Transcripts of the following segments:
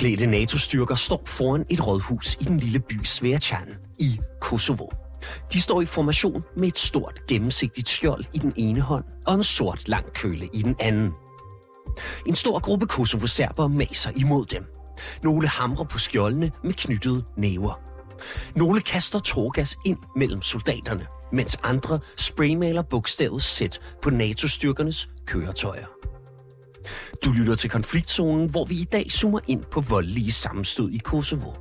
Fuldt NATO-styrker står foran et rådhus i den lille by Svertjan i Kosovo. De står i formation med et stort gennemsigtigt skjold i den ene hånd og en sort lang køle i den anden. En stor gruppe kosovo-serber maser imod dem. Nogle hamrer på skjoldene med knyttede næver. Nogle kaster tårgas ind mellem soldaterne, mens andre spraymaler bogstavet sæt på NATO-styrkernes køretøjer. Du lytter til konfliktzonen, hvor vi i dag zoomer ind på voldelige sammenstød i Kosovo.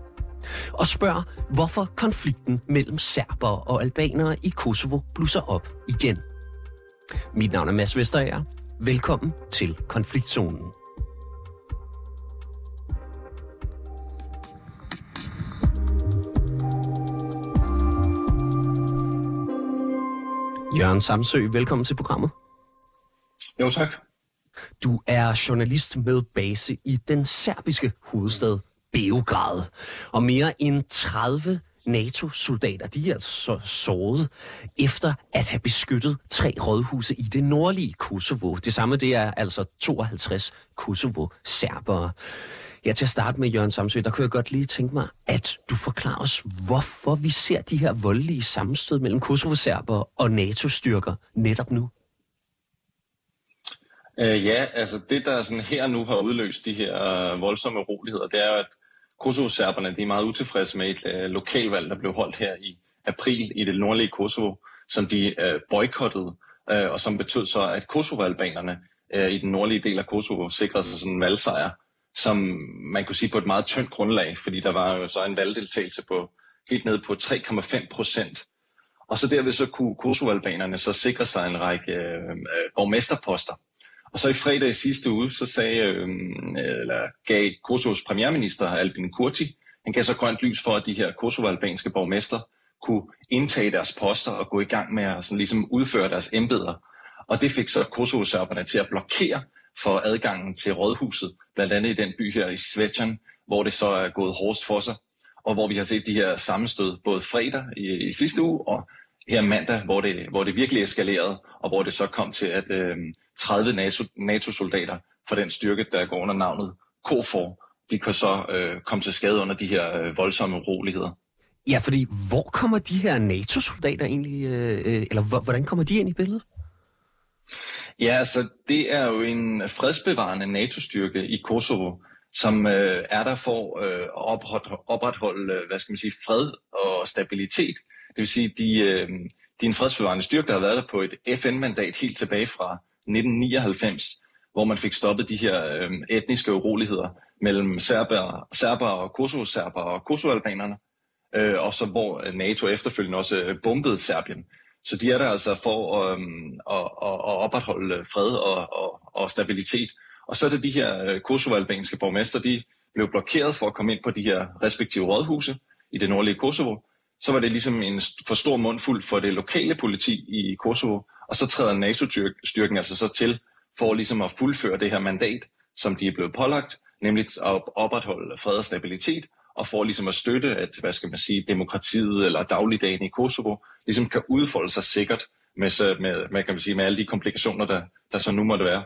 Og spørger, hvorfor konflikten mellem serbere og albanere i Kosovo blusser op igen. Mit navn er Mads Vesterager. Velkommen til konfliktzonen. Jørgen Samsø, velkommen til programmet. Jo, tak. Du er journalist med base i den serbiske hovedstad Beograd. Og mere end 30 NATO-soldater, de er altså såret efter at have beskyttet tre rådhuse i det nordlige Kosovo. Det samme det er altså 52 Kosovo-serbere. Ja, til at starte med, Jørgen Samsø, der kunne jeg godt lige tænke mig, at du forklarer os, hvorfor vi ser de her voldelige sammenstød mellem Kosovo-serbere og NATO-styrker netop nu. Øh, ja, altså det, der sådan her nu har udløst de her øh, voldsomme uroligheder, det er at Kosovo-serberne de er meget utilfredse med et øh, lokalvalg, der blev holdt her i april i det nordlige Kosovo, som de øh, boykottede, øh, og som betød så, at Kosovo-albanerne øh, i den nordlige del af Kosovo sikrede sig sådan en valgsejr, som man kunne sige på et meget tyndt grundlag, fordi der var jo så en valgdeltagelse på helt ned på 3,5 procent. Og så derved så kunne Kosovo-albanerne så sikre sig en række øh, øh borgmesterposter. Og så i fredag i sidste uge, så sagde, øh, eller gav Kosovos premierminister Albin Kurti, han gav så grønt lys for, at de her kosovo-albanske borgmester kunne indtage deres poster og gå i gang med at sådan ligesom udføre deres embeder. Og det fik så kosovo til at blokere for adgangen til rådhuset, blandt andet i den by her i Svetjan, hvor det så er gået hårdest for sig, og hvor vi har set de her sammenstød både fredag i, i sidste uge og her mandag, hvor det, hvor det virkelig eskalerede, og hvor det så kom til, at øh, 30 NATO-soldater fra den styrke, der går under navnet KFOR, de kan så øh, komme til skade under de her øh, voldsomme uroligheder. Ja, fordi hvor kommer de her NATO-soldater egentlig, øh, øh eller hvordan kommer de ind i billedet? Ja, altså det er jo en fredsbevarende NATO-styrke i Kosovo, som øh, er der for øh, at opretholde, opretholde, øh, hvad skal man sige, fred og stabilitet. Det vil sige, de, øh, de er en fredsbevarende styrke, der har været der på et FN-mandat helt tilbage fra 1999, hvor man fik stoppet de her øh, etniske uroligheder mellem serber, serber og kosovo-serber og kosovo-albanerne, øh, og så hvor øh, NATO efterfølgende også øh, bombede Serbien. Så de er der altså for øh, at, at, at opretholde fred og, og, og stabilitet. Og så er det de her øh, kosovo-albanske borgmester, de blev blokeret for at komme ind på de her respektive rådhuse i det nordlige Kosovo. Så var det ligesom en for stor mundfuld for det lokale politi i Kosovo, og så træder NATO-styrken altså så til for ligesom at fuldføre det her mandat, som de er blevet pålagt, nemlig at opretholde fred og stabilitet, og for ligesom at støtte, at hvad skal man sige, demokratiet eller dagligdagen i Kosovo ligesom kan udfolde sig sikkert med, med, med, kan man sige, med alle de komplikationer, der, der så nu måtte være.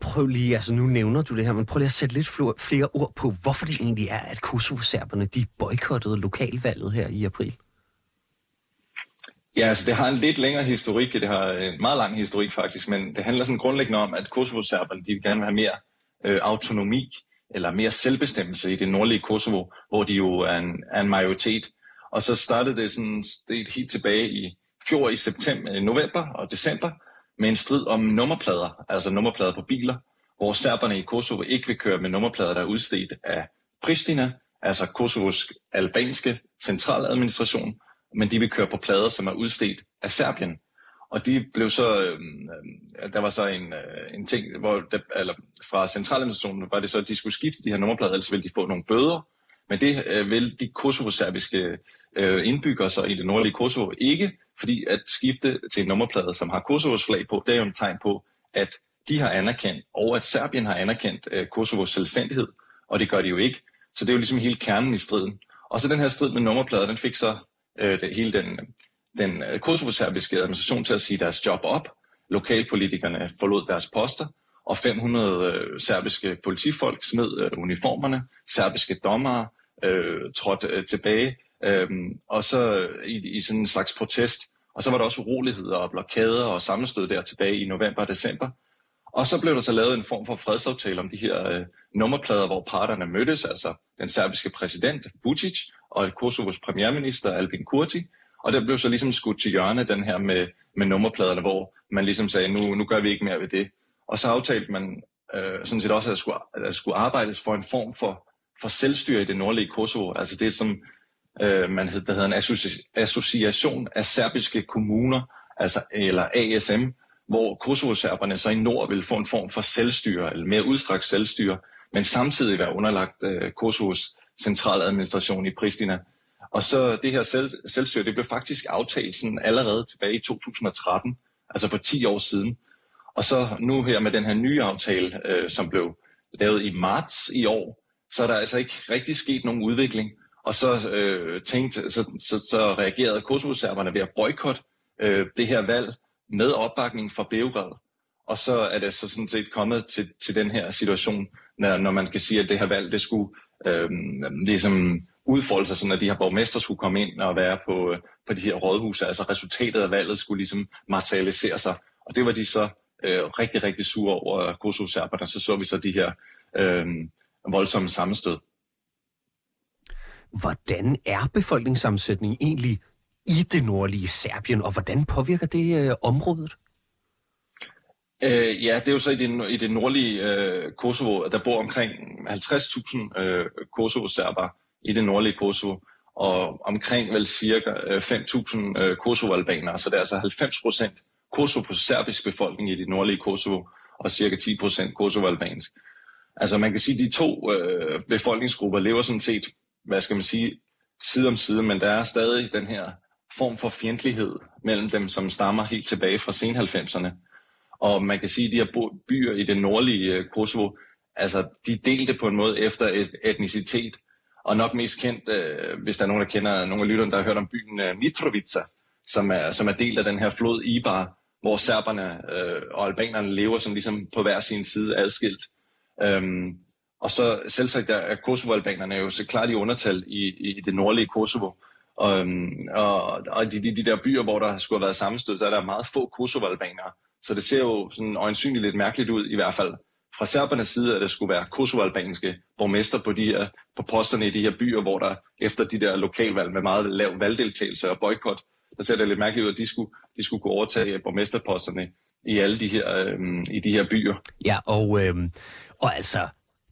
Prøv lige, altså nu nævner du det her, men prøv lige at sætte lidt flere ord på, hvorfor det egentlig er, at Kosovo-serberne de boykottede lokalvalget her i april. Ja, altså det har en lidt længere historik, det har en meget lang historik faktisk, men det handler sådan grundlæggende om, at Kosovo-serberne de vil gerne have mere øh, autonomi eller mere selvbestemmelse i det nordlige Kosovo, hvor de jo er en, er en majoritet. Og så startede det sådan det helt tilbage i fjor i september, øh, november og december med en strid om nummerplader, altså nummerplader på biler, hvor serberne i Kosovo ikke vil køre med nummerplader, der er udstedt af Pristina, altså Kosovos albanske centraladministration, men de vil køre på plader, som er udstedt af Serbien. Og de blev så, øh, der var så en, øh, en ting, hvor det, eller fra centraladministrationen var det så, at de skulle skifte de her nummerplader, ellers ville de få nogle bøder. Men det øh, vil de kosovo-serbiske øh, indbyggere så i det nordlige Kosovo ikke, fordi at skifte til en nummerplade, som har Kosovos flag på, det er jo en tegn på, at de har anerkendt, og at Serbien har anerkendt øh, Kosovos selvstændighed, og det gør de jo ikke. Så det er jo ligesom hele kernen i striden. Og så den her strid med nummerplader, den fik så øh, det, hele den, den øh, kosovo-serbiske administration til at sige deres job op. Lokalpolitikerne forlod deres poster, og 500 øh, serbiske politifolk smed øh, uniformerne, serbiske dommere øh, trådte øh, tilbage, øh, og så øh, i, i sådan en slags protest. Og så var der også uroligheder og blokader og sammenstød der tilbage i november og december. Og så blev der så lavet en form for fredsaftale om de her øh, nummerplader, hvor parterne mødtes, altså den serbiske præsident Vucic og Kosovos premierminister Albin Kurti. Og der blev så ligesom skudt til hjørne den her med, med nummerpladerne, hvor man ligesom sagde, nu, nu gør vi ikke mere ved det. Og så aftalte man øh, sådan set også, at der, skulle, at der skulle arbejdes for en form for, for selvstyre i det nordlige Kosovo. Altså det, som øh, man hed, der hedder en associ- association af serbiske kommuner, altså, eller ASM, hvor Kosovo-serberne så i nord vil få en form for selvstyre, eller mere udstrakt selvstyre, men samtidig være underlagt øh, Kosovos centraladministration i Pristina. Og så det her selv, selvstyre, det blev faktisk aftalt sådan allerede tilbage i 2013, altså for 10 år siden. Og så nu her med den her nye aftale, øh, som blev lavet i marts i år, så er der altså ikke rigtig sket nogen udvikling. Og så øh, tænkte, så, så, så reagerede kosovo ved at boykotte øh, det her valg med opbakning fra Beograd. Og så er det så sådan set kommet til, til den her situation, når, når man kan sige, at det her valg, det skulle øh, ligesom udfolde sig, sådan at de her borgmester skulle komme ind og være på, øh, på de her rådhuse. Altså resultatet af valget skulle ligesom materialisere sig. Og det var de så øh, rigtig, rigtig sure over øh, Kosovo-serberne. Så så vi så de her øh, voldsomme sammenstød. Hvordan er befolkningssammensætningen egentlig i det nordlige Serbien, og hvordan påvirker det øh, området? Øh, ja, det er jo så i det, i det nordlige øh, Kosovo, at der bor omkring 50.000 øh, Kosovo-serber i det nordlige Kosovo, og omkring vel cirka øh, 5.000 øh, Kosovo-albanere, så det er altså 90 procent Kosovo-serbisk befolkning i det nordlige Kosovo, og cirka 10 procent Kosovo-albansk. Altså man kan sige, at de to øh, befolkningsgrupper lever sådan set, hvad skal man sige, side om side, men der er stadig den her form for fjendtlighed mellem dem, som stammer helt tilbage fra sen 90'erne. Og man kan sige, at de her byer i det nordlige øh, Kosovo, altså de delte på en måde efter etnicitet, og nok mest kendt, øh, hvis der er nogen, der kender, nogle af lytterne, der har hørt om byen øh, Mitrovica, som er, som er del af den her flod Ibar, hvor serberne øh, og albanerne lever som ligesom på hver sin side adskilt. Øhm, og så selvsagt er Kosovo-albanerne jo så klart i undertal i, i det nordlige Kosovo. Øhm, og, og, og de, de, de der byer, hvor der skulle have været sammenstød, så er der meget få Kosovo-albanere. Så det ser jo sådan øjensynligt lidt mærkeligt ud, i hvert fald fra serbernes side, at det skulle være kosovoalbanske borgmester på, de her, på posterne i de her byer, hvor der efter de der lokalvalg med meget lav valgdeltagelse og boykot, der ser det lidt mærkeligt ud, at de skulle, de skulle kunne overtage borgmesterposterne i alle de her, øhm, i de her byer. Ja, og, øhm, og altså,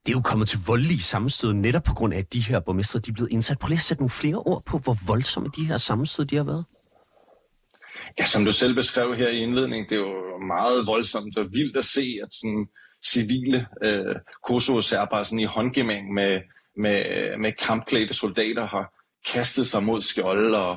det er jo kommet til voldelige sammenstød netop på grund af, at de her borgmestre de er blevet indsat. Prøv lige at sætte nogle flere ord på, hvor voldsomme de her sammenstød de har været. Ja, som du selv beskrev her i indledningen, det er jo meget voldsomt og vildt at se, at sådan civile øh, Kosovo-serber sådan i håndgemæng med, med, med kampklædte soldater har kastet sig mod skjolde, og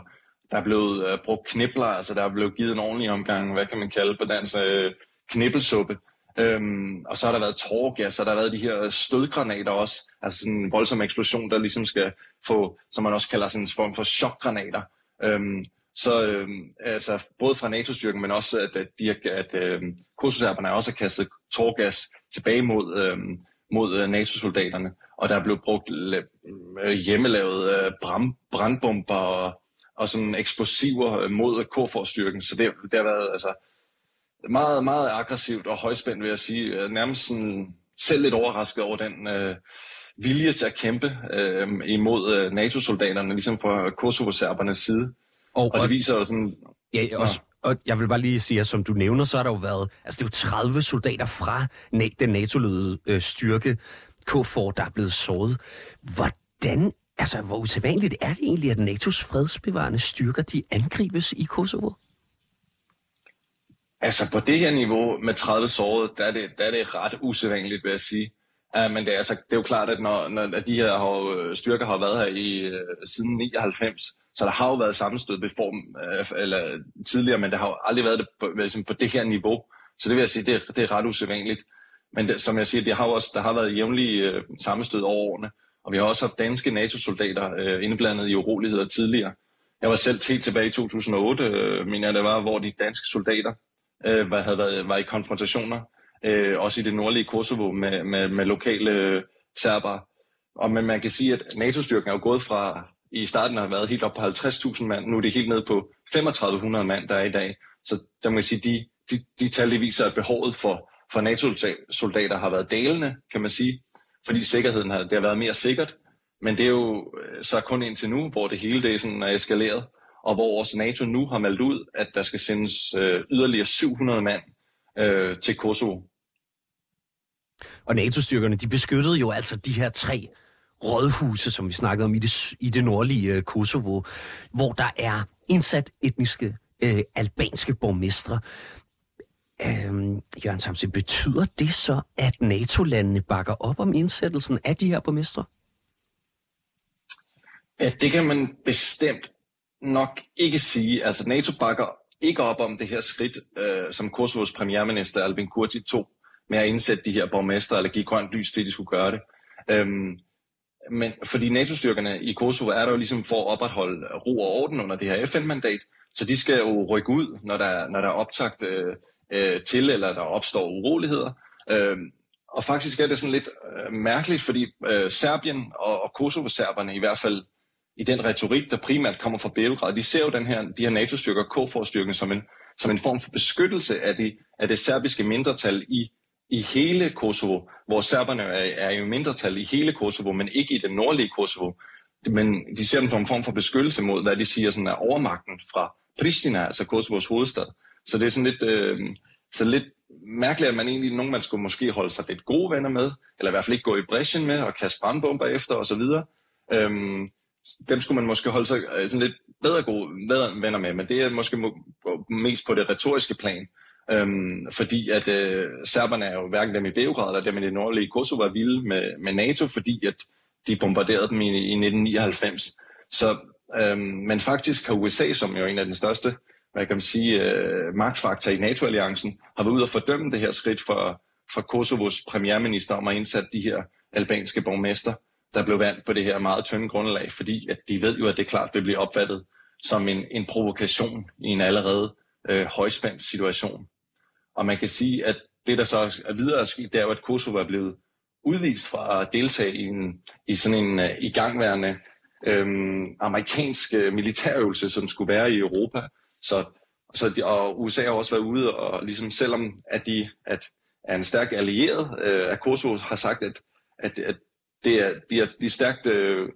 der er blevet øh, brugt knibler, altså der er blevet givet en ordentlig omgang, hvad kan man kalde på dansk, øh, knibbelsuppe. Øhm, og så har der været tårgas, og der har været de her stødgranater også, altså sådan en voldsom eksplosion, der ligesom skal få, som man også kalder sådan en form for chokgranater. Øhm, så øh, altså, både fra NATO-styrken, men også at, at, de, at øh, kursuserberne også har kastet torgas tilbage mod, øhm, øh, mod NATO-soldaterne, og der er blevet brugt øh, hjemmelavet øh, brand, brandbomber og, og sådan eksplosiver øh, mod øh, KFOR-styrken, så det, det har været altså, meget, meget aggressivt og højspændt, vil jeg sige. Nærmest sådan, selv lidt overrasket over den øh, vilje til at kæmpe øh, imod øh, NATO-soldaterne, ligesom fra Kosovo-serbernes side. Og, og det viser jo sådan... Ja, også, og jeg vil bare lige sige, at som du nævner, så har der jo været... Altså, det er jo 30 soldater fra den NATO-ledede øh, styrke, KFOR, der er blevet såret. Hvordan Altså, hvor usædvanligt er det egentlig, at NATO's fredsbevarende styrker, de angribes i Kosovo? Altså på det her niveau med 30 sårede, der er det, der er det ret usædvanligt, vil jeg sige. Uh, men det er, altså, det er jo klart, at når, når de her har, styrker har været her i uh, siden 99, så der har jo været sammenstød ved form, øh, eller tidligere, men det har jo aldrig været det på, ligesom på det her niveau. Så det vil jeg sige, det er, det er ret usædvanligt. Men det, som jeg siger, det har også, der har været jævnlige øh, sammenstød over årene, og vi har også haft danske NATO-soldater øh, indblandet i uroligheder tidligere. Jeg var selv helt tilbage i 2008, øh, mener jeg det var, hvor de danske soldater øh, havde været, var i konfrontationer øh, også i det nordlige Kosovo med, med, med lokale øh, serbere. Og men man kan sige, at NATO-styrken er jo gået fra, i starten har været helt op på 50.000 mand, nu er det helt ned på 3500 mand, der er i dag. Så der må jeg sige, de, de, de tal, de viser, at behovet for, for NATO-soldater har været dalende, kan man sige, fordi sikkerheden har, det har været mere sikkert. Men det er jo øh, så kun indtil nu, hvor det hele det sådan er eskaleret, og hvor også NATO nu har meldt ud, at der skal sendes øh, yderligere 700 mand øh, til Kosovo. Og NATO-styrkerne, de beskyttede jo altså de her tre rådhuse, som vi snakkede om i det, i det nordlige øh, Kosovo, hvor der er indsat etniske øh, albanske borgmestre. Øhm, Jørgen Samse, betyder det så, at NATO-landene bakker op om indsættelsen af de her borgmestre? Ja, det kan man bestemt nok ikke sige. Altså NATO bakker ikke op om det her skridt, øh, som Kosovos premierminister Albin Kurti tog med at indsætte de her borgmestre, eller give grønt lys til, at de skulle gøre det. Øhm, men fordi NATO-styrkerne i Kosovo er der jo ligesom for at opretholde ro og orden under det her FN-mandat, så de skal jo rykke ud, når der, når der er optagt øh, øh, til, eller der opstår uroligheder. Øh, og faktisk er det sådan lidt øh, mærkeligt, fordi øh, Serbien og, og Kosovo-serberne i hvert fald i den retorik, der primært kommer fra Belgrad, de ser jo den her, de her NATO-styrker, KFOR-styrken, som en, som en form for beskyttelse af, de, af det serbiske mindretal i, i hele Kosovo, hvor serberne er, er jo mindretal i hele Kosovo, men ikke i det nordlige Kosovo. Men de ser dem som en form for beskyttelse mod, hvad de siger sådan er overmagten fra Pristina, altså Kosovos hovedstad. Så det er sådan lidt, øh, så lidt mærkeligt, at man egentlig, nogen man skulle måske holde sig lidt gode venner med, eller i hvert fald ikke gå i bræschen med og kaste brandbomber efter osv. Øhm, dem skulle man måske holde sig øh, sådan lidt bedre gode bedre venner med, men det er måske mest på det retoriske plan. Øhm, fordi at øh, serberne er jo hverken dem i Beograd eller dem i det nordlige Kosovo er vilde med, med NATO, fordi at de bombarderede dem i, i 1999. Så, øhm, men faktisk har USA, som jo er en af den største hvad kan man sige, øh, magtfaktor i NATO-alliancen, har været ude at fordømme det her skridt fra, fra Kosovos premierminister om at indsætte de her albanske borgmester der blev valgt på det her meget tynde grundlag, fordi at de ved jo, at det klart vil blive opfattet som en, en provokation i en allerede øh, højspændt situation. Og man kan sige, at det, der så er videre er sket, det er jo, at Kosovo er blevet udvist fra at deltage i, en, i sådan en uh, igangværende øhm, amerikansk uh, militærøvelse, som skulle være i Europa. Så, så de, og USA har også været ude, og ligesom selvom at de at er en stærk allieret, øh, at Kosovo har sagt, at, at, at det er, de, er, de er stærkt, øh,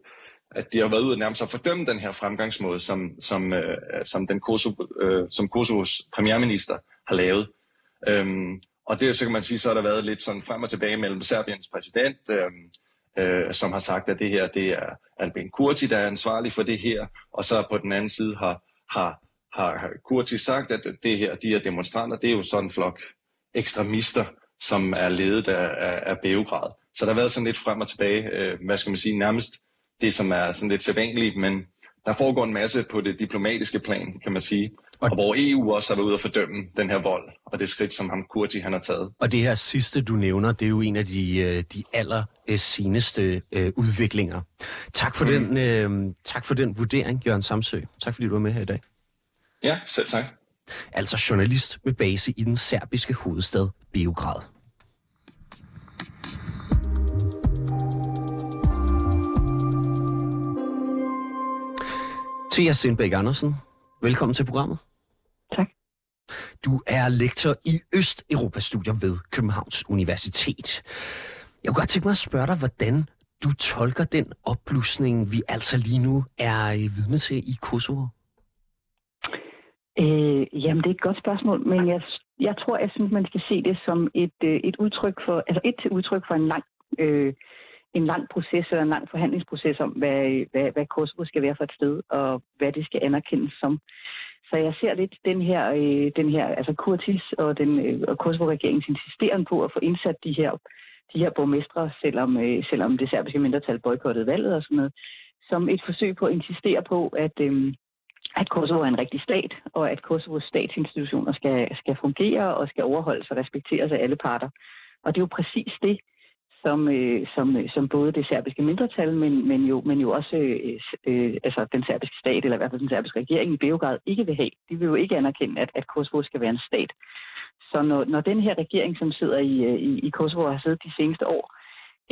at de har været ude og nærmest at fordømme den her fremgangsmåde, som, som, øh, som, den Kosovo, øh, som Kosovos premierminister har lavet. Øhm, og det så kan man sige, så har der været lidt sådan frem og tilbage mellem Serbiens præsident, øhm, øh, som har sagt, at det her det er Albin Kurti, der er ansvarlig for det her, og så på den anden side har, har, har Kurti sagt, at det her, de her demonstranter, det er jo sådan en flok ekstremister, som er ledet af, af, af Beograd. Så der har været sådan lidt frem og tilbage, øh, hvad skal man sige, nærmest det, som er sådan lidt sædvanligt, men der foregår en masse på det diplomatiske plan, kan man sige. Og, og hvor EU også har været ude at fordømme den her vold, og det skridt, som ham Kurti han har taget. Og det her sidste, du nævner, det er jo en af de, øh, de aller seneste øh, udviklinger. Tak for, mm. den, øh, tak for den vurdering, Jørgen Samsø. Tak fordi du var med her i dag. Ja, selv tak. Altså journalist med base i den serbiske hovedstad Beograd. Thea Sindbæk Andersen, velkommen til programmet. Du er lektor i Østeuropa-studier ved Københavns Universitet. Jeg kunne godt tænke mig at spørge dig, hvordan du tolker den opblusning, vi altså lige nu er øh, vidne til i Kosovo? Øh, jamen, det er et godt spørgsmål, men jeg, jeg tror, jeg synes, man skal se det som et, øh, et udtryk for, altså et til udtryk for en lang øh, en lang proces eller en lang forhandlingsproces om, hvad, hvad, hvad Kosovo skal være for et sted, og hvad det skal anerkendes som. Så jeg ser lidt den her, øh, den her altså Kurtis og, den, øh, og Kosovo-regeringens insisteren på at få indsat de her, de her borgmestre, selvom, øh, selvom det serbiske mindretal boykottede valget og sådan noget, som et forsøg på at insistere på, at, øh, at Kosovo er en rigtig stat, og at Kosovos statsinstitutioner skal, skal fungere og skal overholdes og respekteres af alle parter. Og det er jo præcis det, som, øh, som, øh, som både det serbiske mindretal, men, men, jo, men jo også øh, øh, altså den serbiske stat, eller i hvert fald den serbiske regering i Beograd, ikke vil have. De vil jo ikke anerkende, at, at Kosovo skal være en stat. Så når, når den her regering, som sidder i, øh, i, i Kosovo og har siddet de seneste år,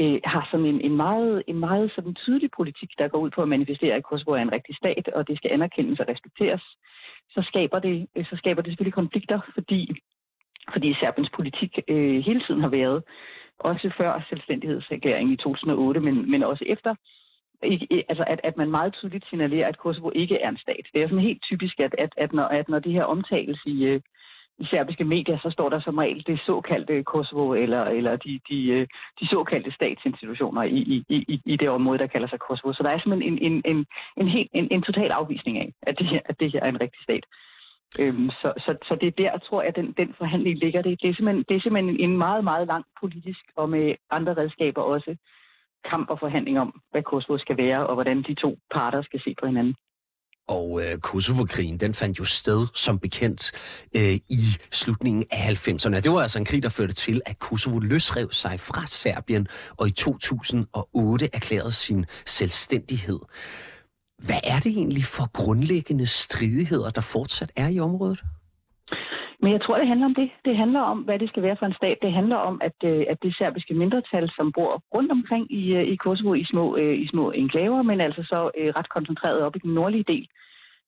øh, har sådan en, en meget, en meget sådan tydelig politik, der går ud på at manifestere, at Kosovo er en rigtig stat, og det skal anerkendes og respekteres, så skaber det, øh, så skaber det selvfølgelig konflikter, fordi, fordi Serbiens politik øh, hele tiden har været, også før selvstændighedsregeringen i 2008, men, men også efter, ikke, altså at, at man meget tydeligt signalerer, at Kosovo ikke er en stat. Det er sådan helt typisk, at, at, at, når, at når det her omtales i, øh, i serbiske medier, så står der som regel det såkaldte Kosovo, eller, eller de, de, øh, de såkaldte statsinstitutioner i, i, i, i det område, der kalder sig Kosovo. Så der er simpelthen en, en, en, en, helt, en, en total afvisning af, at det her, at det her er en rigtig stat. Øhm, så, så, så det er der, tror jeg, den, den forhandling ligger. Det, det, er simpelthen, det er simpelthen en meget, meget lang politisk, og med andre redskaber også, kamp og forhandling om, hvad Kosovo skal være, og hvordan de to parter skal se på hinanden. Og øh, Kosovo-krigen, den fandt jo sted, som bekendt, øh, i slutningen af 90'erne. Det var altså en krig, der førte til, at Kosovo løsrev sig fra Serbien, og i 2008 erklærede sin selvstændighed. Hvad er det egentlig for grundlæggende stridigheder, der fortsat er i området? Men jeg tror, det handler om det. Det handler om, hvad det skal være for en stat. Det handler om, at, øh, at det serbiske mindretal, som bor rundt omkring i, øh, i Kosovo i små, øh, i små enklaver, men altså så ret koncentreret op i den nordlige del,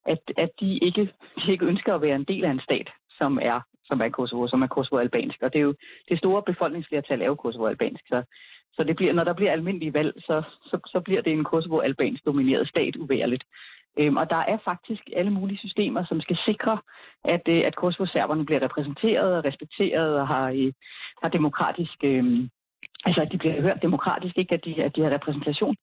at, at de, ikke, de ikke ønsker at være en del af en stat, som er, som er Kosovo, som er Kosovo-albansk. Og det er jo det store befolkningsflertal er jo Kosovo-albansk. Så, så det bliver, når der bliver almindelige valg, så, så, så bliver det en Kosovo-albansk domineret stat uværligt. Øhm, og der er faktisk alle mulige systemer, som skal sikre, at, øh, at Kosovo-serberne bliver repræsenteret og respekteret og har, øh, har demokratisk, øh, altså at de bliver hørt demokratisk, ikke at de, at de har repræsentation.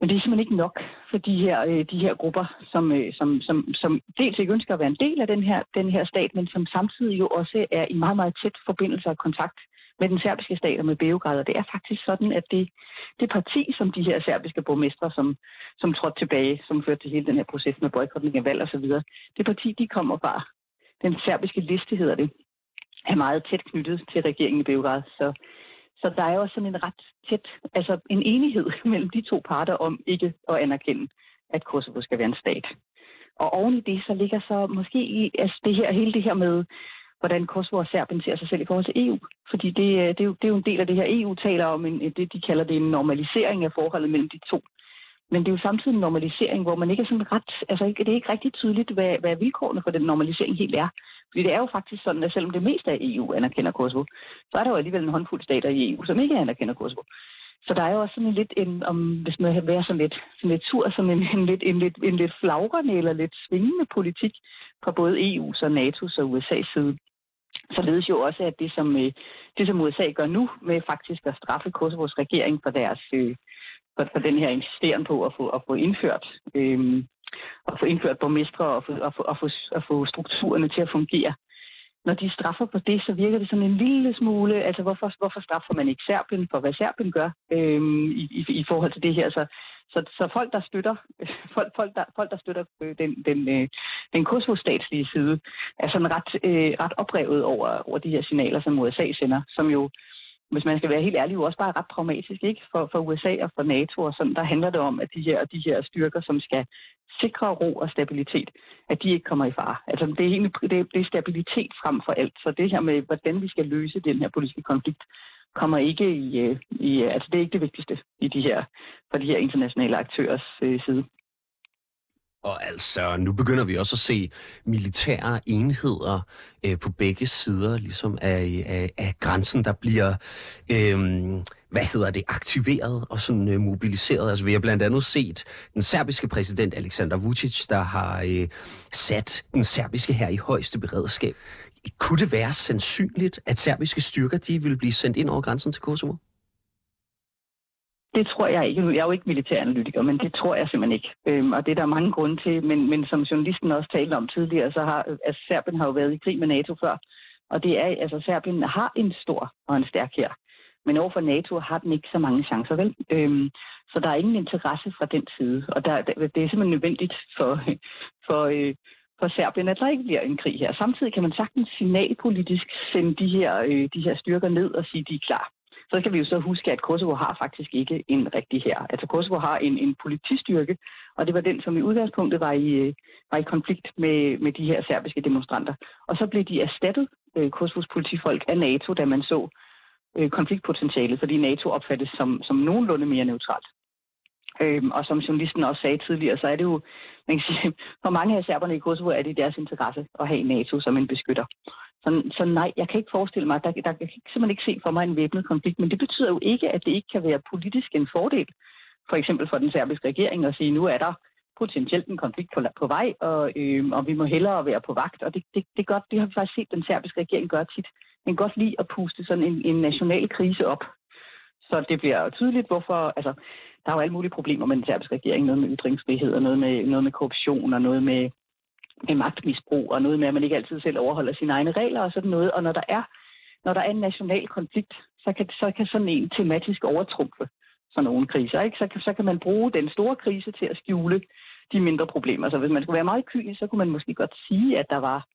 Men det er simpelthen ikke nok for de her, øh, de her grupper, som, øh, som, som, som dels ikke ønsker at være en del af den her, den her stat, men som samtidig jo også er i meget, meget tæt forbindelse og kontakt med den serbiske stat og med Beograd. Og det er faktisk sådan, at det, det parti, som de her serbiske borgmestre, som, som trådte tilbage, som førte til hele den her proces med boykotning af valg osv., det parti, de kommer fra. Den serbiske liste hedder det, er meget tæt knyttet til regeringen i Beograd. Så, så der er jo sådan en ret tæt, altså en enighed mellem de to parter om ikke at anerkende, at Kosovo skal være en stat. Og oven i det, så ligger så måske i, altså det her, hele det her med hvordan Kosovo og Serbien ser sig selv i forhold til EU. Fordi det, øh, det, er, jo, det er jo en del af det her, EU taler om, en, det de kalder det en normalisering af forholdet mellem de to. Men det er jo samtidig en normalisering, hvor man ikke er sådan ret, altså ikke, det er ikke rigtig tydeligt, hvad, hvad vilkårene for den normalisering helt er. Fordi det er jo faktisk sådan, at selvom det meste af EU anerkender Kosovo, så er der jo alligevel en håndfuld stater i EU, som ikke anerkender Kosovo. Så der er jo også sådan en lidt, en, om, hvis man vil være sådan lidt, sådan lidt sur, sådan en, en, lidt, en, lidt, en lidt flagrende eller lidt svingende politik fra både EU's og NATO's og USA's side. Således jo også, at det som, øh, det, som USA gør nu med faktisk at straffe Kosovos regering for deres øh, for, for den her insisteren på at få, at få indført øh, at få indført borgmestre og få, at få, at få, at få strukturerne til at fungere. Når de straffer på det, så virker det sådan en lille smule, altså hvorfor, hvorfor straffer man ikke Serbien for, hvad Serbien gør øhm, i, i, i forhold til det her? Så så, så folk, der støtter, folk, folk, der, folk, der støtter øh, den, den, øh, den Kosovo-statslige side, er sådan ret, øh, ret oprevet over, over de her signaler, som USA sender, som jo, hvis man skal være helt ærlig, jo også bare ret pragmatisk ikke? For, for USA og for NATO. Og sådan, der handler det om, at de her, de her styrker, som skal sikre ro og stabilitet, at de ikke kommer i fare. Altså, det er, egentlig, det, det er stabilitet frem for alt. Så det her med, hvordan vi skal løse den her politiske konflikt, kommer ikke i, øh, i altså det er ikke det vigtigste i de her, for de her internationale aktørers øh, side. Og altså, nu begynder vi også at se militære enheder øh, på begge sider ligesom af, af, af grænsen, der bliver, øh, hvad hedder det, aktiveret og sådan øh, mobiliseret. Altså, vi har blandt andet set den serbiske præsident Alexander Vucic, der har øh, sat den serbiske her i højeste beredskab. Kunne det være sandsynligt, at serbiske styrker de ville blive sendt ind over grænsen til Kosovo? Det tror jeg ikke. Jeg er jo ikke militæranalytiker, men det tror jeg simpelthen ikke. Øhm, og det er der mange grunde til. Men, men som journalisten også talte om tidligere, så har altså, Serbien har jo været i krig med NATO før. Og det er, altså Serbien har en stor og en stærk her. Men overfor NATO har den ikke så mange chancer, vel? Øhm, så der er ingen interesse fra den side. Og der, det er simpelthen nødvendigt for, for, øh, for Serbien, at der ikke bliver en krig her. Samtidig kan man sagtens signalpolitisk sende de her, øh, de her styrker ned og sige, at de er klar. Så skal vi jo så huske, at Kosovo har faktisk ikke en rigtig her. Altså Kosovo har en, en politistyrke, og det var den, som i udgangspunktet var i, øh, var i konflikt med, med de her serbiske demonstranter. Og så blev de erstattet øh, Kosovos politifolk af NATO, da man så øh, konfliktpotentialet, fordi NATO opfattes som, som nogenlunde mere neutralt. Øhm, og som journalisten også sagde tidligere, så er det jo, man kan sige, for mange af serberne i Kosovo er det deres interesse at have NATO som en beskytter. Så, så nej, jeg kan ikke forestille mig, der, der jeg kan simpelthen ikke se for mig en væbnet konflikt, men det betyder jo ikke, at det ikke kan være politisk en fordel, for eksempel for den serbiske regering, at sige, nu er der potentielt en konflikt på, på vej, og, øh, og vi må hellere være på vagt. Og det, det, det, godt, det har vi faktisk set den serbiske regering gøre tit. Den godt lide at puste sådan en, en national krise op. Så det bliver tydeligt, hvorfor... Altså, der er jo alle mulige problemer med den serbiske regering. Noget med ytringsfrihed, og noget med, noget med korruption, og noget med, med magtmisbrug, og noget med, at man ikke altid selv overholder sine egne regler og sådan noget. Og når der er, når der er en national konflikt, så kan, så kan sådan en tematisk overtrumfe sådan nogle kriser. Ikke? Så, kan, så kan man bruge den store krise til at skjule de mindre problemer. Så hvis man skulle være meget kynisk, så kunne man måske godt sige, at der var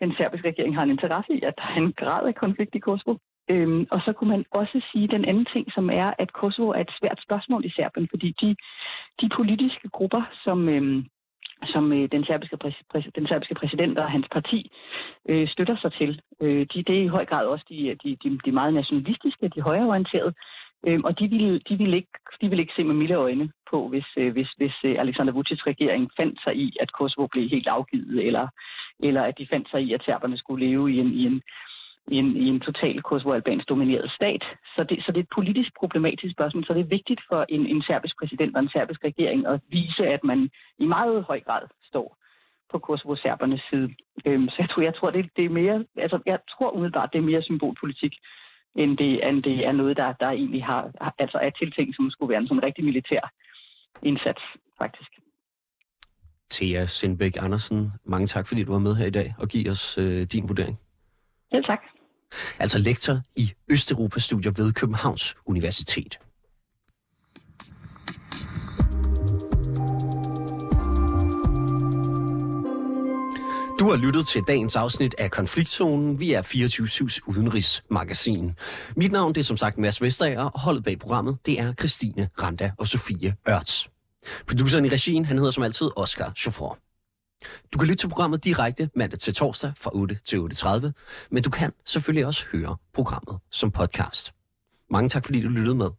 den serbiske regering har en interesse i, at der er en grad af konflikt i Kosovo. Øhm, og så kunne man også sige den anden ting, som er, at Kosovo er et svært spørgsmål i Serbien, fordi de, de politiske grupper, som, øhm, som øh, den, serbiske præs, den serbiske præsident og hans parti øh, støtter sig til, øh, de, det er i høj grad også de, de, de, de meget nationalistiske, de højreorienterede, øh, og de ville, de, ville ikke, de ville ikke se med milde øjne på, hvis, øh, hvis, hvis øh, Alexander Vucic's regering fandt sig i, at Kosovo blev helt afgivet, eller, eller at de fandt sig i, at serberne skulle leve i en, i en, i en, i en total kosovo-albansk domineret stat. Så det, så det er et politisk problematisk spørgsmål, så det er vigtigt for en, en serbisk præsident og en serbisk regering at vise, at man i meget høj grad står på Kosovo-serbernes side. Øhm, så jeg tror, jeg tror det, det er mere, altså jeg tror umiddelbart, det er mere symbolpolitik end det, end det er noget, der, der egentlig har, altså er tiltænkt, som skulle være en sådan rigtig militær indsats, faktisk. Thea Sindbæk Andersen, mange tak, fordi du var med her i dag og giver os øh, din vurdering. Ja, tak. Altså lektor i Østeuropa-studier ved Københavns Universitet. Du har lyttet til dagens afsnit af Konfliktzonen. Vi er 24-7's udenrigsmagasin. Mit navn det er som sagt Mads Vestager, og holdet bag programmet det er Christine Randa og Sofie Ørts. Produceren i regien, han hedder som altid Oscar Chauffeur. Du kan lytte til programmet direkte mandag til torsdag fra 8 til 8.30, men du kan selvfølgelig også høre programmet som podcast. Mange tak, fordi du lyttede med.